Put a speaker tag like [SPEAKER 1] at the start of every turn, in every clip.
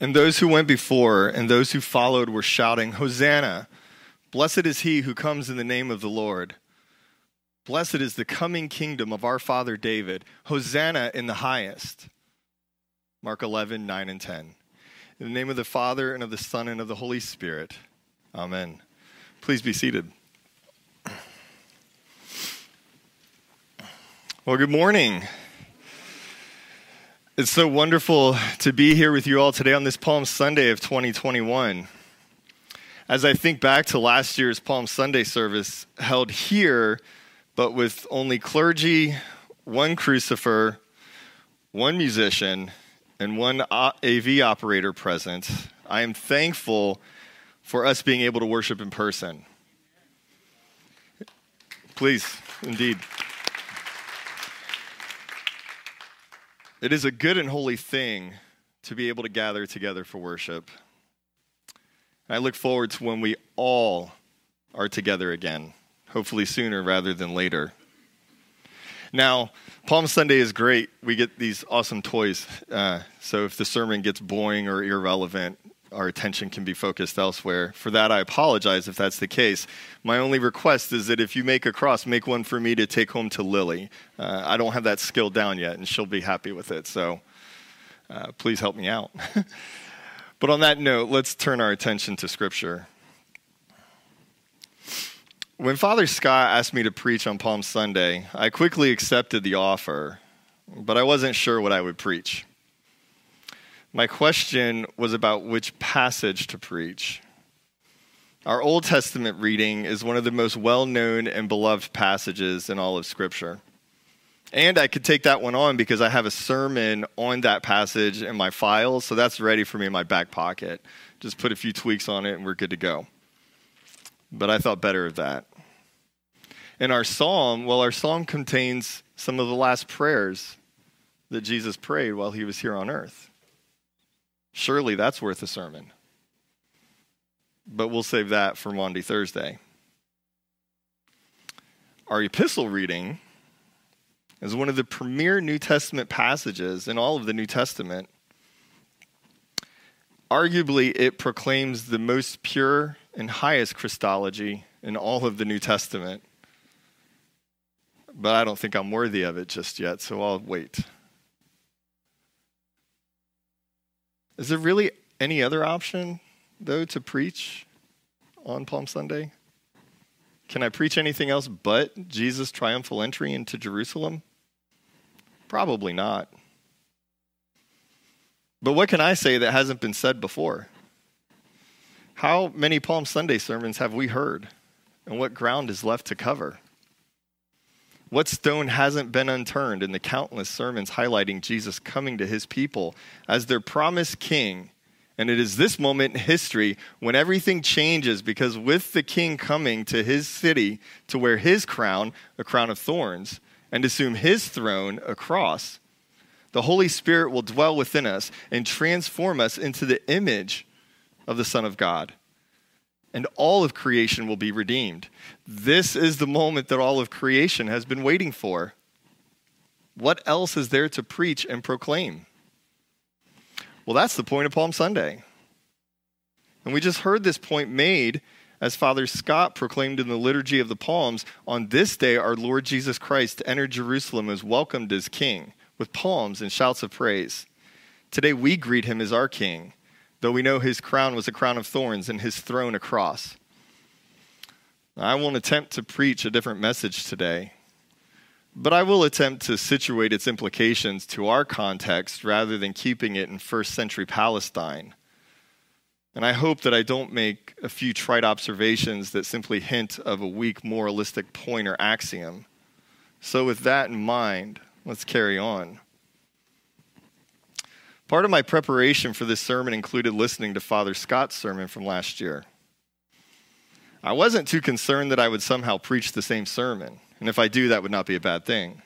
[SPEAKER 1] And those who went before and those who followed were shouting, Hosanna! Blessed is he who comes in the name of the Lord. Blessed is the coming kingdom of our father David. Hosanna in the highest. Mark 11, 9 and 10. In the name of the Father, and of the Son, and of the Holy Spirit. Amen. Please be seated. Well, good morning. It's so wonderful to be here with you all today on this Palm Sunday of 2021. As I think back to last year's Palm Sunday service held here, but with only clergy, one crucifer, one musician, and one AV operator present, I am thankful for us being able to worship in person. Please, indeed. It is a good and holy thing to be able to gather together for worship. I look forward to when we all are together again, hopefully sooner rather than later. Now, Palm Sunday is great. We get these awesome toys. Uh, so if the sermon gets boring or irrelevant, our attention can be focused elsewhere. For that, I apologize if that's the case. My only request is that if you make a cross, make one for me to take home to Lily. Uh, I don't have that skill down yet, and she'll be happy with it. So uh, please help me out. but on that note, let's turn our attention to Scripture. When Father Scott asked me to preach on Palm Sunday, I quickly accepted the offer, but I wasn't sure what I would preach. My question was about which passage to preach. Our Old Testament reading is one of the most well known and beloved passages in all of Scripture. And I could take that one on because I have a sermon on that passage in my files, so that's ready for me in my back pocket. Just put a few tweaks on it and we're good to go. But I thought better of that. In our psalm, well, our psalm contains some of the last prayers that Jesus prayed while he was here on earth. Surely that's worth a sermon. But we'll save that for Maundy Thursday. Our epistle reading is one of the premier New Testament passages in all of the New Testament. Arguably, it proclaims the most pure and highest Christology in all of the New Testament. But I don't think I'm worthy of it just yet, so I'll wait. Is there really any other option, though, to preach on Palm Sunday? Can I preach anything else but Jesus' triumphal entry into Jerusalem? Probably not. But what can I say that hasn't been said before? How many Palm Sunday sermons have we heard? And what ground is left to cover? What stone hasn't been unturned in the countless sermons highlighting Jesus coming to his people as their promised king? And it is this moment in history when everything changes because with the king coming to his city to wear his crown, a crown of thorns, and assume his throne, a cross, the Holy Spirit will dwell within us and transform us into the image of the Son of God and all of creation will be redeemed. This is the moment that all of creation has been waiting for. What else is there to preach and proclaim? Well, that's the point of Palm Sunday. And we just heard this point made as Father Scott proclaimed in the Liturgy of the Palms on this day, our Lord Jesus Christ entered Jerusalem as welcomed as King with palms and shouts of praise. Today we greet him as our King though we know his crown was a crown of thorns and his throne a cross. I won't attempt to preach a different message today, but I will attempt to situate its implications to our context rather than keeping it in first century Palestine. And I hope that I don't make a few trite observations that simply hint of a weak moralistic point or axiom. So, with that in mind, let's carry on. Part of my preparation for this sermon included listening to Father Scott's sermon from last year. I wasn't too concerned that I would somehow preach the same sermon, and if I do, that would not be a bad thing.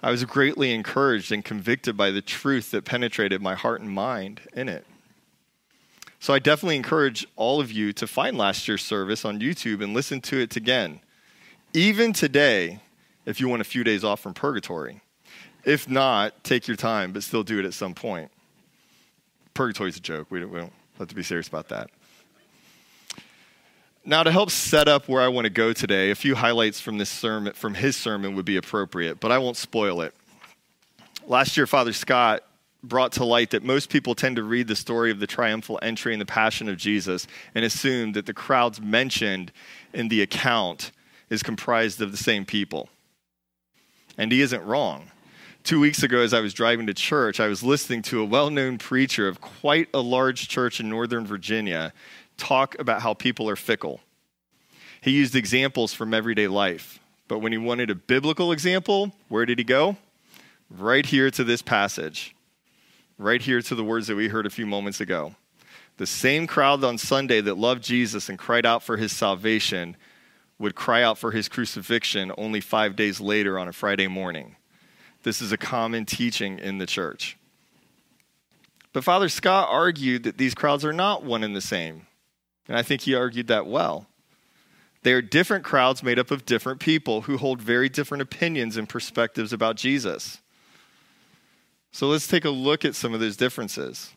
[SPEAKER 1] I was greatly encouraged and convicted by the truth that penetrated my heart and mind in it. So I definitely encourage all of you to find last year's service on YouTube and listen to it again. Even today, if you want a few days off from purgatory. If not, take your time, but still do it at some point. Purgatory's a joke. We don't, we don't have to be serious about that. Now, to help set up where I want to go today, a few highlights from this sermon, from his sermon, would be appropriate, but I won't spoil it. Last year, Father Scott brought to light that most people tend to read the story of the triumphal entry and the passion of Jesus and assume that the crowds mentioned in the account is comprised of the same people. And he isn't wrong. Two weeks ago, as I was driving to church, I was listening to a well known preacher of quite a large church in Northern Virginia talk about how people are fickle. He used examples from everyday life. But when he wanted a biblical example, where did he go? Right here to this passage. Right here to the words that we heard a few moments ago. The same crowd on Sunday that loved Jesus and cried out for his salvation would cry out for his crucifixion only five days later on a Friday morning. This is a common teaching in the church. But Father Scott argued that these crowds are not one and the same. And I think he argued that well. They are different crowds made up of different people who hold very different opinions and perspectives about Jesus. So let's take a look at some of those differences.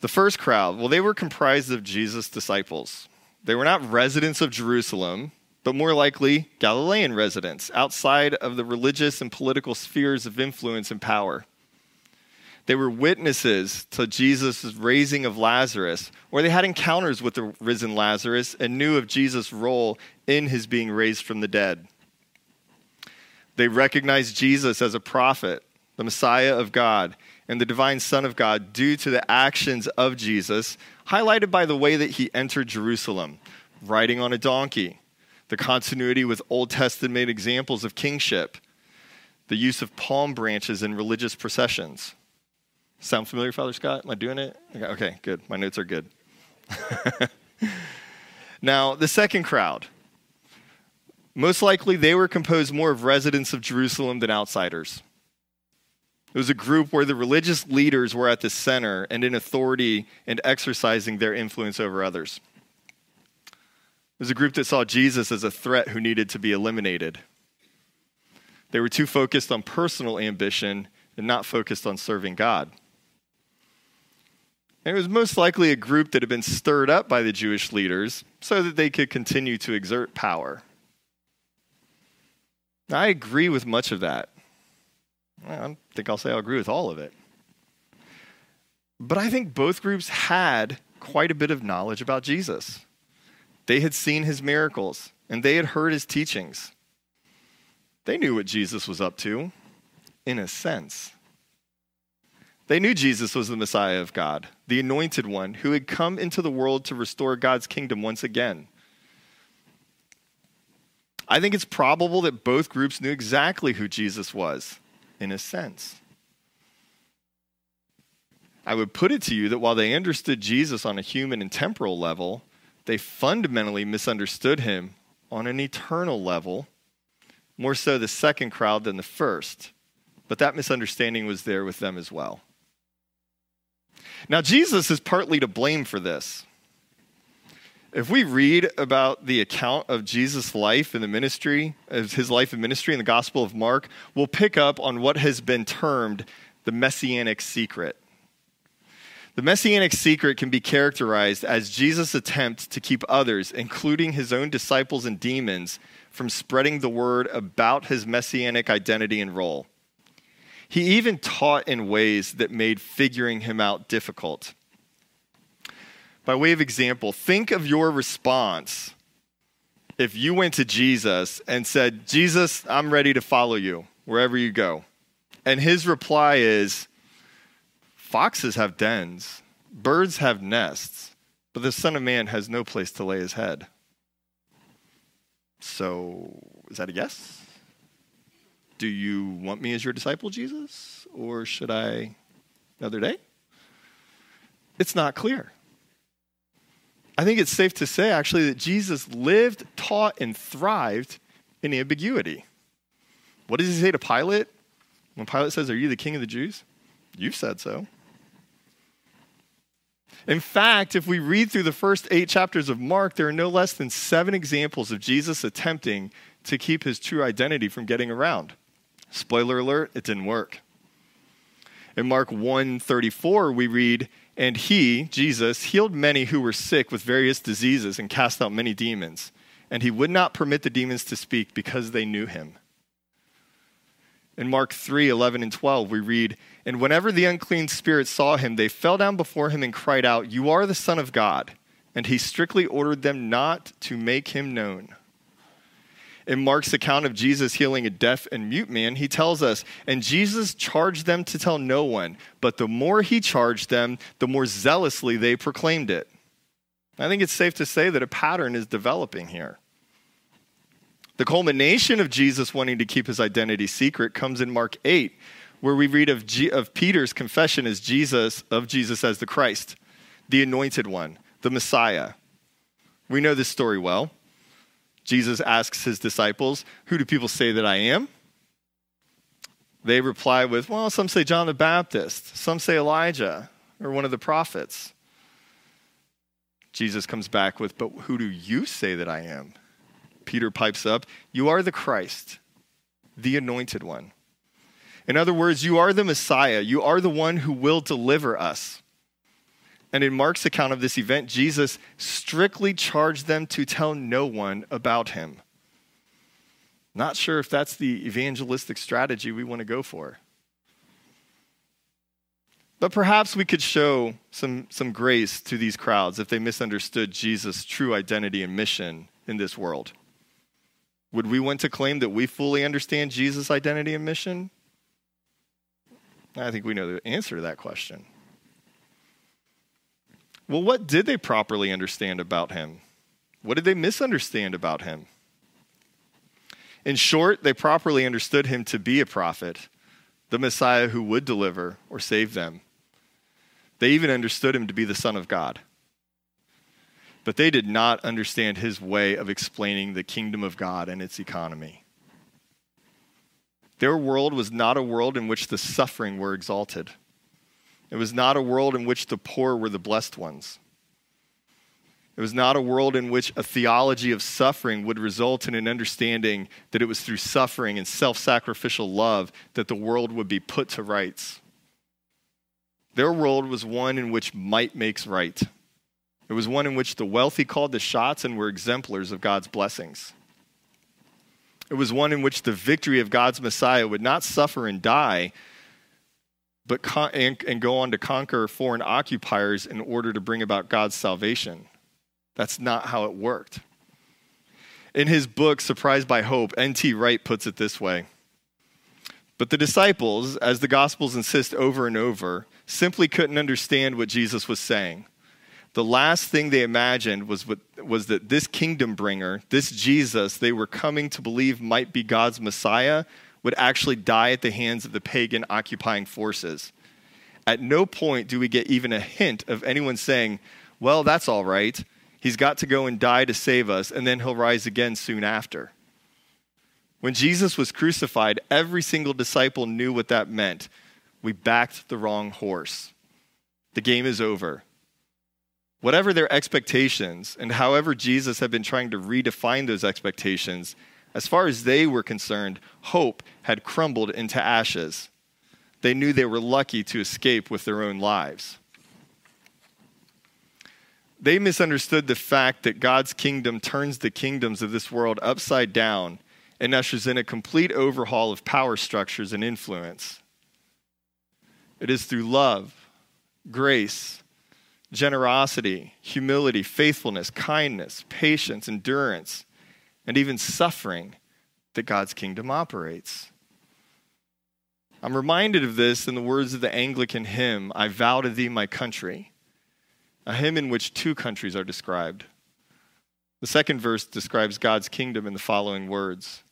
[SPEAKER 1] The first crowd, well, they were comprised of Jesus' disciples. They were not residents of Jerusalem, but more likely Galilean residents outside of the religious and political spheres of influence and power. They were witnesses to Jesus' raising of Lazarus, or they had encounters with the risen Lazarus and knew of Jesus' role in his being raised from the dead. They recognized Jesus as a prophet, the Messiah of God, and the divine Son of God due to the actions of Jesus, highlighted by the way that he entered Jerusalem, riding on a donkey, the continuity with Old Testament examples of kingship, the use of palm branches in religious processions. Sound familiar, Father Scott? Am I doing it? Okay, good. My notes are good. now, the second crowd. Most likely, they were composed more of residents of Jerusalem than outsiders. It was a group where the religious leaders were at the center and in authority and exercising their influence over others. It was a group that saw Jesus as a threat who needed to be eliminated. They were too focused on personal ambition and not focused on serving God. And it was most likely a group that had been stirred up by the Jewish leaders so that they could continue to exert power. I agree with much of that. I think I'll say I'll agree with all of it. But I think both groups had quite a bit of knowledge about Jesus. They had seen his miracles and they had heard his teachings. They knew what Jesus was up to, in a sense. They knew Jesus was the Messiah of God, the anointed one who had come into the world to restore God's kingdom once again. I think it's probable that both groups knew exactly who Jesus was, in a sense. I would put it to you that while they understood Jesus on a human and temporal level, they fundamentally misunderstood him on an eternal level, more so the second crowd than the first. But that misunderstanding was there with them as well. Now, Jesus is partly to blame for this. If we read about the account of Jesus' life in the ministry, of his life and ministry in the Gospel of Mark, we'll pick up on what has been termed the messianic secret. The messianic secret can be characterized as Jesus' attempt to keep others, including his own disciples and demons, from spreading the word about his messianic identity and role. He even taught in ways that made figuring him out difficult. By way of example, think of your response if you went to Jesus and said, Jesus, I'm ready to follow you wherever you go. And his reply is, Foxes have dens, birds have nests, but the Son of Man has no place to lay his head. So, is that a yes? Do you want me as your disciple, Jesus? Or should I another day? It's not clear. I think it's safe to say, actually, that Jesus lived, taught, and thrived in ambiguity. What does he say to Pilate? When Pilate says, Are you the king of the Jews? You've said so. In fact, if we read through the first eight chapters of Mark, there are no less than seven examples of Jesus attempting to keep his true identity from getting around. Spoiler alert, it didn't work. In Mark 1:34 we read, "And he, Jesus, healed many who were sick with various diseases and cast out many demons, and he would not permit the demons to speak because they knew him." In Mark 3 11 and 12, we read, And whenever the unclean spirits saw him, they fell down before him and cried out, You are the Son of God. And he strictly ordered them not to make him known. In Mark's account of Jesus healing a deaf and mute man, he tells us, And Jesus charged them to tell no one, but the more he charged them, the more zealously they proclaimed it. I think it's safe to say that a pattern is developing here. The culmination of Jesus wanting to keep his identity secret comes in Mark 8, where we read of, G- of Peter's confession as Jesus, of Jesus as the Christ, the anointed one, the Messiah. We know this story well. Jesus asks his disciples, Who do people say that I am? They reply with, Well, some say John the Baptist, some say Elijah, or one of the prophets. Jesus comes back with, But who do you say that I am? Peter pipes up, You are the Christ, the anointed one. In other words, you are the Messiah. You are the one who will deliver us. And in Mark's account of this event, Jesus strictly charged them to tell no one about him. Not sure if that's the evangelistic strategy we want to go for. But perhaps we could show some, some grace to these crowds if they misunderstood Jesus' true identity and mission in this world. Would we want to claim that we fully understand Jesus' identity and mission? I think we know the answer to that question. Well, what did they properly understand about him? What did they misunderstand about him? In short, they properly understood him to be a prophet, the Messiah who would deliver or save them. They even understood him to be the Son of God but they did not understand his way of explaining the kingdom of God and its economy. Their world was not a world in which the suffering were exalted. It was not a world in which the poor were the blessed ones. It was not a world in which a theology of suffering would result in an understanding that it was through suffering and self sacrificial love that the world would be put to rights. Their world was one in which might makes right. It was one in which the wealthy called the shots and were exemplars of God's blessings. It was one in which the victory of God's Messiah would not suffer and die, but con- and, and go on to conquer foreign occupiers in order to bring about God's salvation. That's not how it worked. In his book, Surprised by Hope, N.T. Wright puts it this way But the disciples, as the Gospels insist over and over, simply couldn't understand what Jesus was saying the last thing they imagined was, what, was that this kingdom bringer, this Jesus they were coming to believe might be God's Messiah, would actually die at the hands of the pagan occupying forces. At no point do we get even a hint of anyone saying, Well, that's all right. He's got to go and die to save us, and then he'll rise again soon after. When Jesus was crucified, every single disciple knew what that meant. We backed the wrong horse. The game is over whatever their expectations, and however Jesus had been trying to redefine those expectations, as far as they were concerned, hope had crumbled into ashes. They knew they were lucky to escape with their own lives. They misunderstood the fact that God's kingdom turns the kingdoms of this world upside down and ushers in a complete overhaul of power structures and influence. It is through love, grace, generosity, humility, faithfulness, kindness, patience, endurance, and even suffering that God's kingdom operates. I'm reminded of this in the words of the Anglican hymn, I vow to thee my country, a hymn in which two countries are described. The second verse describes God's kingdom in the following words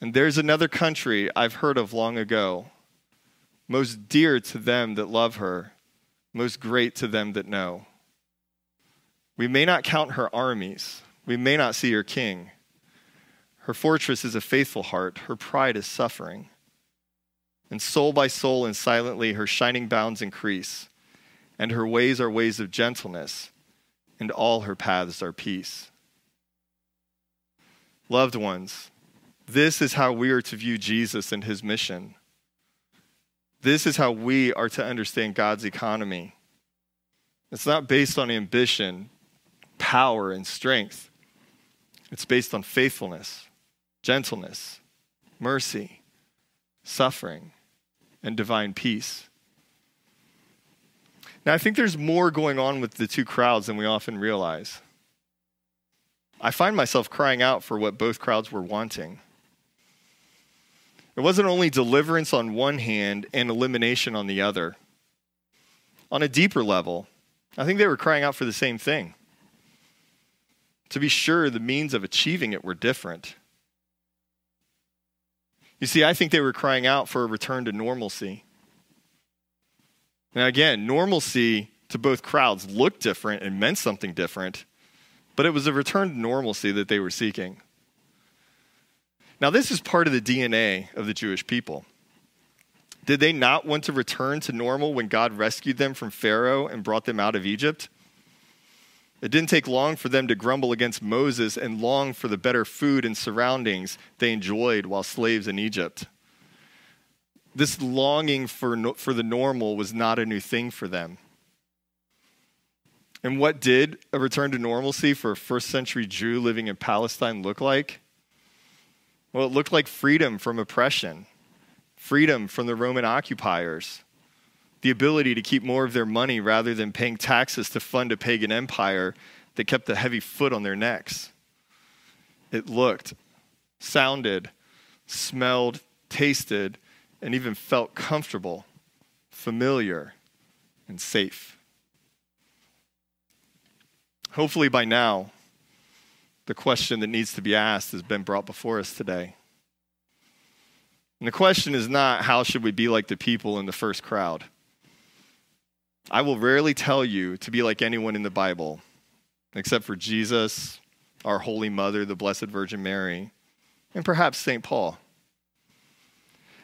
[SPEAKER 1] And there's another country I've heard of long ago, most dear to them that love her most great to them that know. We may not count her armies, we may not see her king. Her fortress is a faithful heart, her pride is suffering. And soul by soul and silently her shining bounds increase, and her ways are ways of gentleness, and all her paths are peace. Loved ones, this is how we are to view Jesus and his mission. This is how we are to understand God's economy. It's not based on ambition, power, and strength. It's based on faithfulness, gentleness, mercy, suffering, and divine peace. Now, I think there's more going on with the two crowds than we often realize. I find myself crying out for what both crowds were wanting. It wasn't only deliverance on one hand and elimination on the other. On a deeper level, I think they were crying out for the same thing. To be sure, the means of achieving it were different. You see, I think they were crying out for a return to normalcy. Now, again, normalcy to both crowds looked different and meant something different, but it was a return to normalcy that they were seeking. Now, this is part of the DNA of the Jewish people. Did they not want to return to normal when God rescued them from Pharaoh and brought them out of Egypt? It didn't take long for them to grumble against Moses and long for the better food and surroundings they enjoyed while slaves in Egypt. This longing for, for the normal was not a new thing for them. And what did a return to normalcy for a first century Jew living in Palestine look like? Well, it looked like freedom from oppression, freedom from the Roman occupiers, the ability to keep more of their money rather than paying taxes to fund a pagan empire that kept a heavy foot on their necks. It looked, sounded, smelled, tasted, and even felt comfortable, familiar, and safe. Hopefully, by now, the question that needs to be asked has been brought before us today. And the question is not how should we be like the people in the first crowd? I will rarely tell you to be like anyone in the Bible, except for Jesus, our Holy Mother, the Blessed Virgin Mary, and perhaps St. Paul.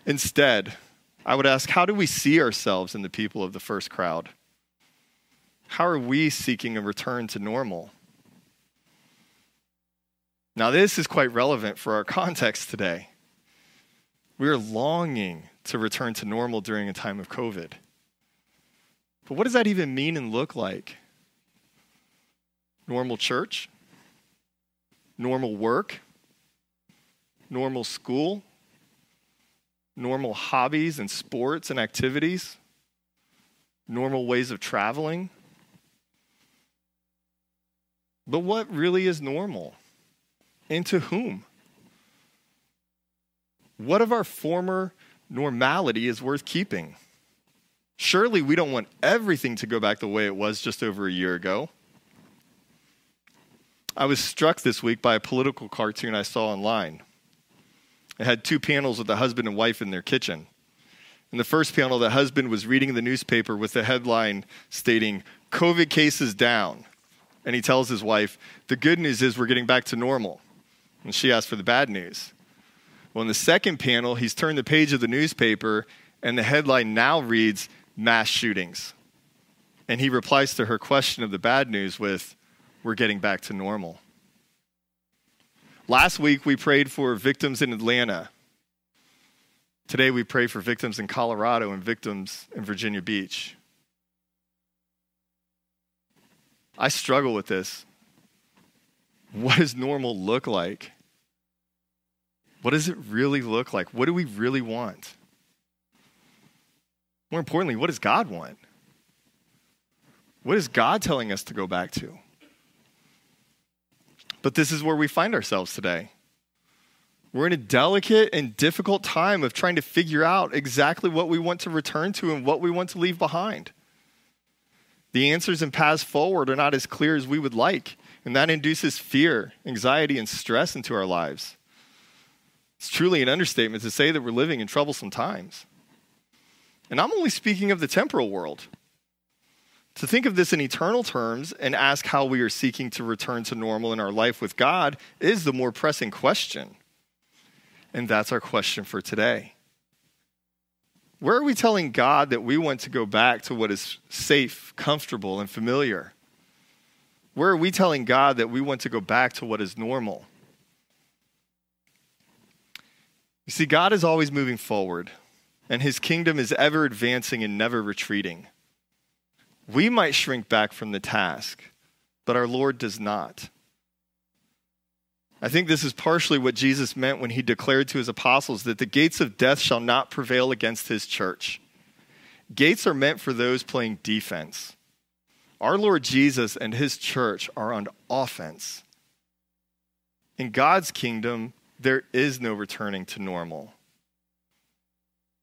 [SPEAKER 1] Instead, I would ask how do we see ourselves in the people of the first crowd? How are we seeking a return to normal? Now, this is quite relevant for our context today. We are longing to return to normal during a time of COVID. But what does that even mean and look like? Normal church? Normal work? Normal school? Normal hobbies and sports and activities? Normal ways of traveling? But what really is normal? And to whom? What of our former normality is worth keeping? Surely we don't want everything to go back the way it was just over a year ago. I was struck this week by a political cartoon I saw online. It had two panels with a husband and wife in their kitchen. In the first panel, the husband was reading the newspaper with the headline stating, COVID cases down. And he tells his wife, The good news is we're getting back to normal. And she asks for the bad news. Well, in the second panel, he's turned the page of the newspaper, and the headline now reads, mass shootings. And he replies to her question of the bad news with, We're getting back to normal. Last week, we prayed for victims in Atlanta. Today, we pray for victims in Colorado and victims in Virginia Beach. I struggle with this. What does normal look like? What does it really look like? What do we really want? More importantly, what does God want? What is God telling us to go back to? But this is where we find ourselves today. We're in a delicate and difficult time of trying to figure out exactly what we want to return to and what we want to leave behind. The answers and paths forward are not as clear as we would like, and that induces fear, anxiety, and stress into our lives. It's truly an understatement to say that we're living in troublesome times. And I'm only speaking of the temporal world. To think of this in eternal terms and ask how we are seeking to return to normal in our life with God is the more pressing question. And that's our question for today. Where are we telling God that we want to go back to what is safe, comfortable, and familiar? Where are we telling God that we want to go back to what is normal? You see, God is always moving forward and his kingdom is ever advancing and never retreating. We might shrink back from the task, but our Lord does not. I think this is partially what Jesus meant when he declared to his apostles that the gates of death shall not prevail against his church. Gates are meant for those playing defense. Our Lord Jesus and his church are on offense. In God's kingdom, there is no returning to normal.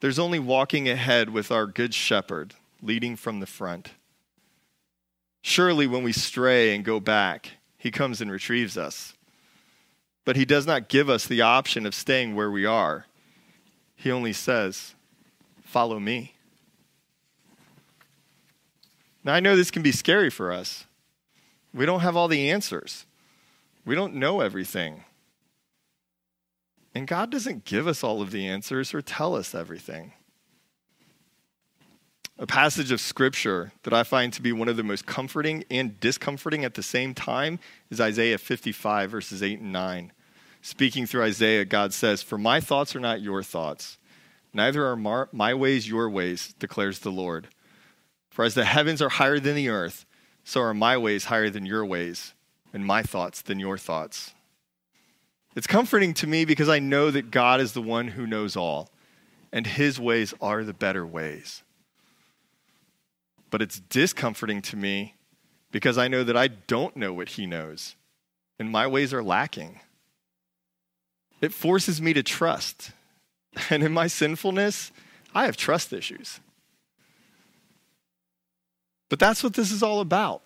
[SPEAKER 1] There's only walking ahead with our good shepherd, leading from the front. Surely, when we stray and go back, he comes and retrieves us. But he does not give us the option of staying where we are. He only says, Follow me. Now, I know this can be scary for us. We don't have all the answers, we don't know everything. And God doesn't give us all of the answers or tell us everything. A passage of scripture that I find to be one of the most comforting and discomforting at the same time is Isaiah 55, verses 8 and 9. Speaking through Isaiah, God says, For my thoughts are not your thoughts, neither are my ways your ways, declares the Lord. For as the heavens are higher than the earth, so are my ways higher than your ways, and my thoughts than your thoughts. It's comforting to me because I know that God is the one who knows all, and his ways are the better ways. But it's discomforting to me because I know that I don't know what he knows, and my ways are lacking. It forces me to trust. And in my sinfulness, I have trust issues. But that's what this is all about.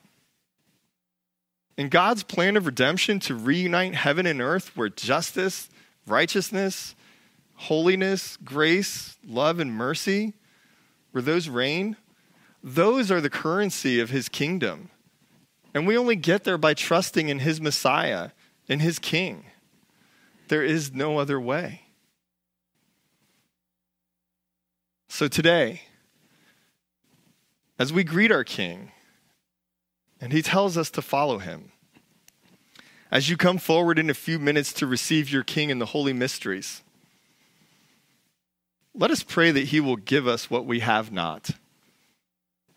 [SPEAKER 1] In God's plan of redemption to reunite heaven and earth, where justice, righteousness, holiness, grace, love, and mercy, where those reign, those are the currency of his kingdom. And we only get there by trusting in his Messiah, in his King. There is no other way. So today, as we greet our King, and he tells us to follow him. As you come forward in a few minutes to receive your King in the holy mysteries, let us pray that he will give us what we have not.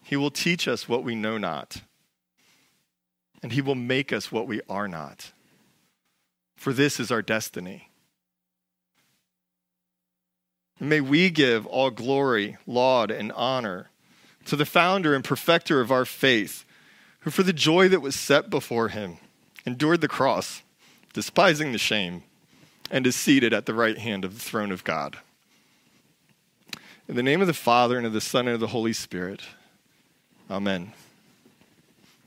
[SPEAKER 1] He will teach us what we know not. And he will make us what we are not. For this is our destiny. May we give all glory, laud, and honor to the founder and perfecter of our faith who for the joy that was set before him endured the cross, despising the shame, and is seated at the right hand of the throne of God. In the name of the Father, and of the Son, and of the Holy Spirit, amen.